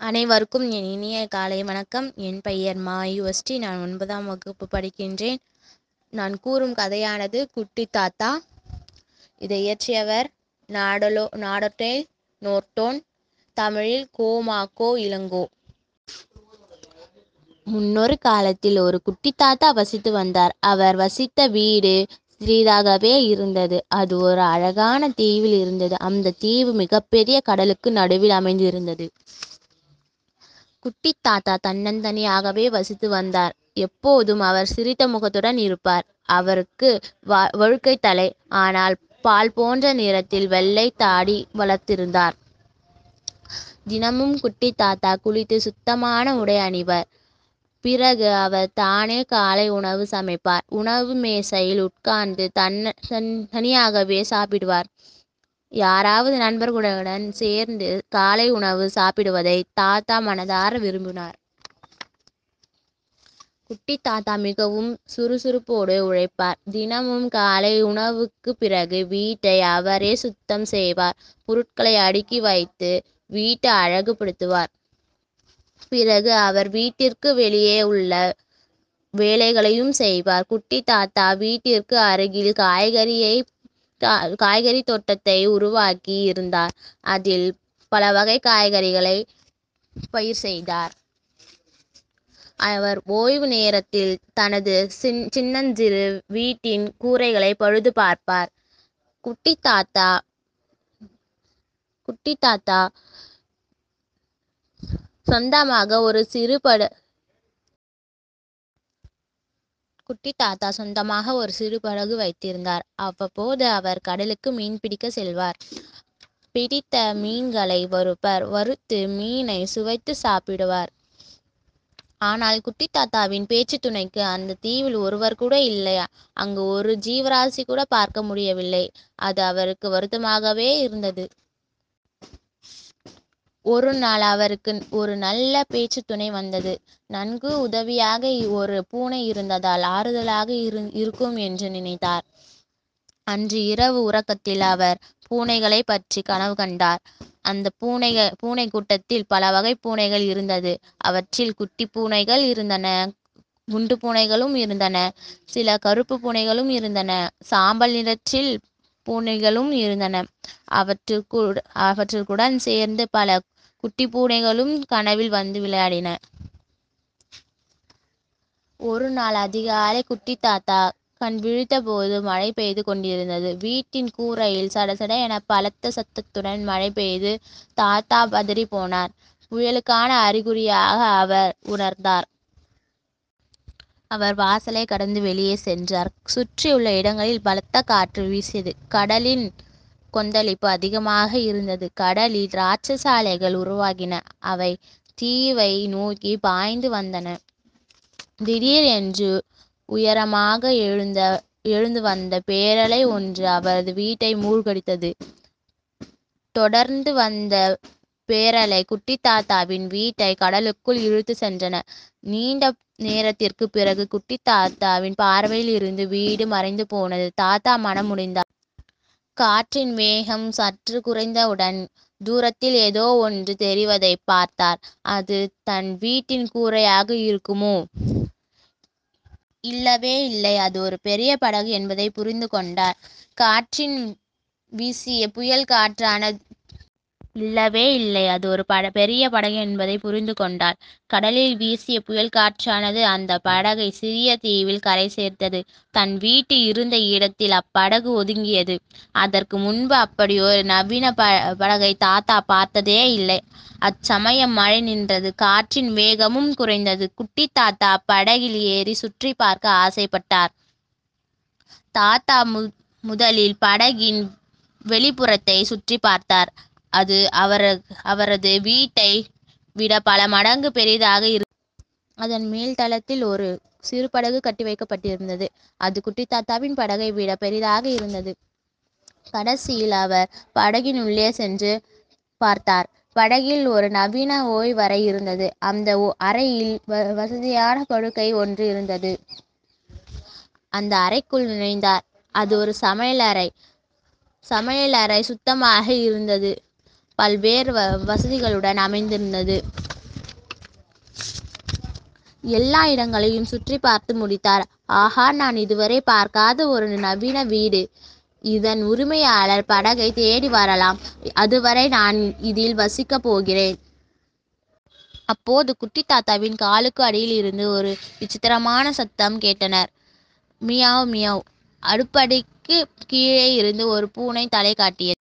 அனைவருக்கும் என் இனிய காலை வணக்கம். என் பெயர் மா யுஎஸ்டி நான் ஒன்பதாம் வகுப்பு படிக்கின்றேன். நான் கூறும் கதையானது குட்டி தாத்தா. இதை இயற்றியவர் நாடலோ நாடோட்டேல் நோர்டோன். தமிழில் கோமாக்கோ இளங்கோ. முன்னொரு காலத்தில் ஒரு குட்டி தாத்தா வசித்து வந்தார். அவர் வசித்த வீடு சிறிதாகவே இருந்தது. அது ஒரு அழகான தீவில் இருந்தது. அந்த தீவு மிகப்பெரிய கடலுக்கு நடுவில் அமைந்திருந்தது. குட்டி தாத்தா தன்னந்தனியாகவே வசித்து வந்தார். எப்போதும் அவர் சிரித்த முகத்துடன் இருப்பார். அவருக்கு வழுக்கை தலை ஆனால் பால் போன்ற நிறத்தில் வெள்ளை தாடி வளர்த்திருந்தார். தினமும் குட்டி தாத்தா குளித்து சுத்தமான உடை அணிவர். பிறகு அவர் தானே காலை உணவு சமைப்பார். உணவு மேசையில் உட்கார்ந்து தன்ன தன் தனியாகவே சாப்பிடுவார். யாராவது நண்பர்களுடன் சேர்ந்து காலை உணவு சாப்பிடுவதை தாத்தா மனதார விரும்பினார். குட்டி தாத்தா மிகவும் சுறுசுறுப்போடு உழைப்பார். தினமும் காலை உணவுக்கு பிறகு வீட்டை அவரே சுத்தம் செய்வார். பொருட்களை அடுக்கி வைத்து வீட்டை அழகுபடுத்துவார். பிறகு அவர் வீட்டிற்கு வெளியே உள்ள வேலைகளையும் செய்வார். குட்டி தாத்தா வீட்டிற்கு அருகில் காய்கறியை காய்கறி தோட்டத்தை உருவாக்கி இருந்தார். அதில் பல வகை காய்கறிகளை பயிர் செய்தார். அவர் ஓய்வு நேரத்தில் தனது சின் சின்னஞ்சிறு வீட்டின் கூரைகளை பழுது பார்ப்பார். குட்டி தாத்தா குட்டி தாத்தா சொந்தமாக ஒரு சிறு பட குட்டி தாத்தா சொந்தமாக ஒரு சிறு படகு வைத்திருந்தார். அவ்வப்போது அவர் கடலுக்கு மீன் பிடிக்க செல்வார். பிடித்த மீன்களை வறுப்பார் வறுத்து மீனை சுவைத்து சாப்பிடுவார். ஆனால் குட்டி தாத்தாவின் பேச்சு துணைக்கு அந்த தீவில் ஒருவர் கூட இல்லையா அங்கு ஒரு ஜீவராசி கூட பார்க்க முடியவில்லை. அது அவருக்கு வருத்தமாகவே இருந்தது. ஒரு நாள் அவருக்கு ஒரு நல்ல பேச்சு துணை வந்தது. நன்கு உதவியாக ஒரு பூனை இருந்ததால் ஆறுதலாக இரு இருக்கும் என்று நினைத்தார். அன்று இரவு உறக்கத்தில் அவர் பூனைகளை பற்றி கனவு கண்டார். அந்த பூனைகள் பூனை கூட்டத்தில் பல வகை பூனைகள் இருந்தது. அவற்றில் குட்டி பூனைகள் இருந்தன குண்டு பூனைகளும் இருந்தன சில கருப்பு பூனைகளும் இருந்தன சாம்பல் நிறத்தில் பூனைகளும் இருந்தன. அவற்றுக்கு அவற்றுக்குடன் சேர்ந்து பல குட்டி பூனைகளும் கனவில் வந்து விளையாடின. ஒரு நாள் அதிகாலை குட்டி தாத்தா கண் விழித்த போது மழை பெய்து கொண்டிருந்தது. வீட்டின் கூரையில் சடசட என பலத்த சத்தத்துடன் மழை பெய்து தாத்தா பதறி போனார். புயலுக்கான அறிகுறியாக அவர் உணர்ந்தார். அவர் வாசலை கடந்து வெளியே சென்றார். சுற்றியுள்ள இடங்களில் பலத்த காற்று வீசியது. கடலின் கொந்தளிப்பு அதிகமாக இருந்தது. கடலில் ராட்சச அலைகள் உருவாகின. அவை தீவை நோக்கி பாய்ந்து வந்தன. திடீரென்று உயரமாக எழுந்த எழுந்து வந்த பேரலை ஒன்று அவரது வீட்டை மூழ்கடித்தது. தொடர்ந்து வந்த பேரலை குட்டி தாத்தாவின் வீட்டை கடலுக்குள் இழுத்து சென்றன. நீண்ட நேரத்திற்கு பிறகு குட்டி தாத்தாவின் பார்வையில் இருந்து வீடு மறைந்து போனது. தாத்தா மனம் முடிந்தார். காற்றின் வேகம் சற்று குறைந்தவுடன் தூரத்தில் ஏதோ ஒன்று தெரிவதை பார்த்தார். அது தன் வீட்டின் கூரையாக இருக்குமோ? இல்லவே இல்லை. அது ஒரு பெரிய படகு என்பதை புரிந்து கொண்டார். காற்றின் வீசிய புயல் காற்றானது இல்லவே இல்லை. அது ஒரு பட பெரிய படகு என்பதை புரிந்து கொண்டார். கடலில் வீசிய புயல் காற்றானது அந்த படகை சிறிய தீவில் கரை சேர்த்தது. தன் வீட்டு இருந்த இடத்தில் அப்படகு ஒதுங்கியது. அதற்கு முன்பு அப்படி ஒரு நவீன ப படகை தாத்தா பார்த்ததே இல்லை. அச்சமயம் மழை நின்றது. காற்றின் வேகமும் குறைந்தது. குட்டி தாத்தா படகில் ஏறி சுற்றி பார்க்க ஆசைப்பட்டார். தாத்தா மு முதலில் படகின் வெளிப்புறத்தை சுற்றி பார்த்தார். அது அவர அவரது வீட்டை விட பல மடங்கு பெரிதாக இரு அதன் மேல் தளத்தில் ஒரு சிறு படகு கட்டி வைக்கப்பட்டிருந்தது. அது குட்டி தாத்தாவின் படகை விட பெரிதாக இருந்தது. கடைசியில் அவர் படகின் உள்ளே சென்று பார்த்தார். படகில் ஒரு நவீன ஓய்வறை இருந்தது. அந்த ஓ- அறையில் வ- வசதியான படுக்கை ஒன்று இருந்தது. அந்த அறைக்குள் நுழைந்தார். அது ஒரு சமையலறை. சமையலறை சுத்தமாக இருந்தது. பல்வேறு வ வசதிகளுடன் அமைந்திருந்தது. எல்லா இடங்களையும் சுற்றி பார்த்து முடித்தார். ஆஹா நான் இதுவரை பார்க்காத ஒரு நவீன வீடு. இதன் உரிமையாளர் படகை தேடி வரலாம். அதுவரை நான் இதில் வசிக்கப் போகிறேன். அப்போது குட்டி தாத்தாவின் காலுக்கு அடியில் இருந்து ஒரு விசித்திரமான சத்தம் கேட்டனர். Meow meow. அடுப்படிக்கு கீழே இருந்து ஒரு பூனை தலை காட்டியது.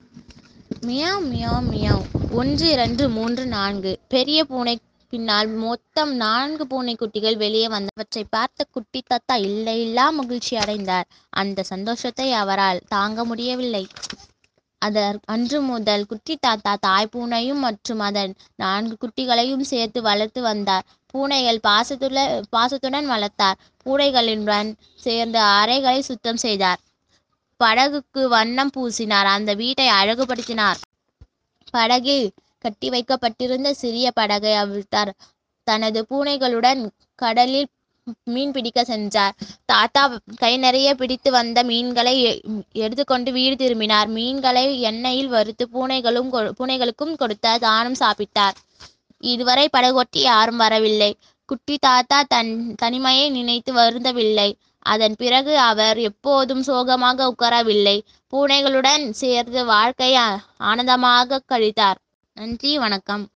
மியாவ் மியாவ் மியாவ். ஒன்று இரண்டு மூன்று நான்கு. பெரிய பூனை பின்னால் மொத்தம் நான்கு பூனைக்குட்டிகள் வெளியே வந்தவற்றை பார்த்த குட்டி தாத்தா இல்லை இல்லா மகிழ்ச்சி அடைந்தார். அந்த சந்தோஷத்தை அவரால் தாங்க முடியவில்லை. அதன் அன்று முதல் குட்டி தாத்தா தாய் பூனையும் மற்றும் அதன் நான்கு குட்டிகளையும் சேர்த்து வளர்த்து வந்தார். பூனைகள் பாசத்துள்ள பாசத்துடன் வளர்த்தார். பூனைகளுடன் சேர்ந்து அறைகளை சுத்தம் செய்தார். படகுக்கு வண்ணம் பூசினார். அந்த வீட்டை அழகுபடுத்தினார். படகில் கட்டி வைக்கப்பட்டிருந்த சிறிய படகை அவிழ்த்தார். தனது பூனைகளுடன் கடலில் மீன் பிடிக்க சென்றார். தாத்தா கை நிறைய பிடித்து வந்த மீன்களை எ- எடுத்துக்கொண்டு வீடு திரும்பினார். மீன்களை எண்ணெயில் வறுத்து பூனைகளும் கொ- பூனைகளுக்கும் கொடுத்தார் தானும் சாப்பிட்டார். இதுவரை படகொட்டி யாரும் வரவில்லை. குட்டி தாத்தா தன் தனிமையை நினைத்து வருந்தவில்லை. அதன் பிறகு அவர் எப்போதும் சோகமாக உட்காரவில்லை. பூனைகளுடன் சேர்ந்து வாழ்க்கை ஆனந்தமாக கழித்தார். நன்றி வணக்கம்.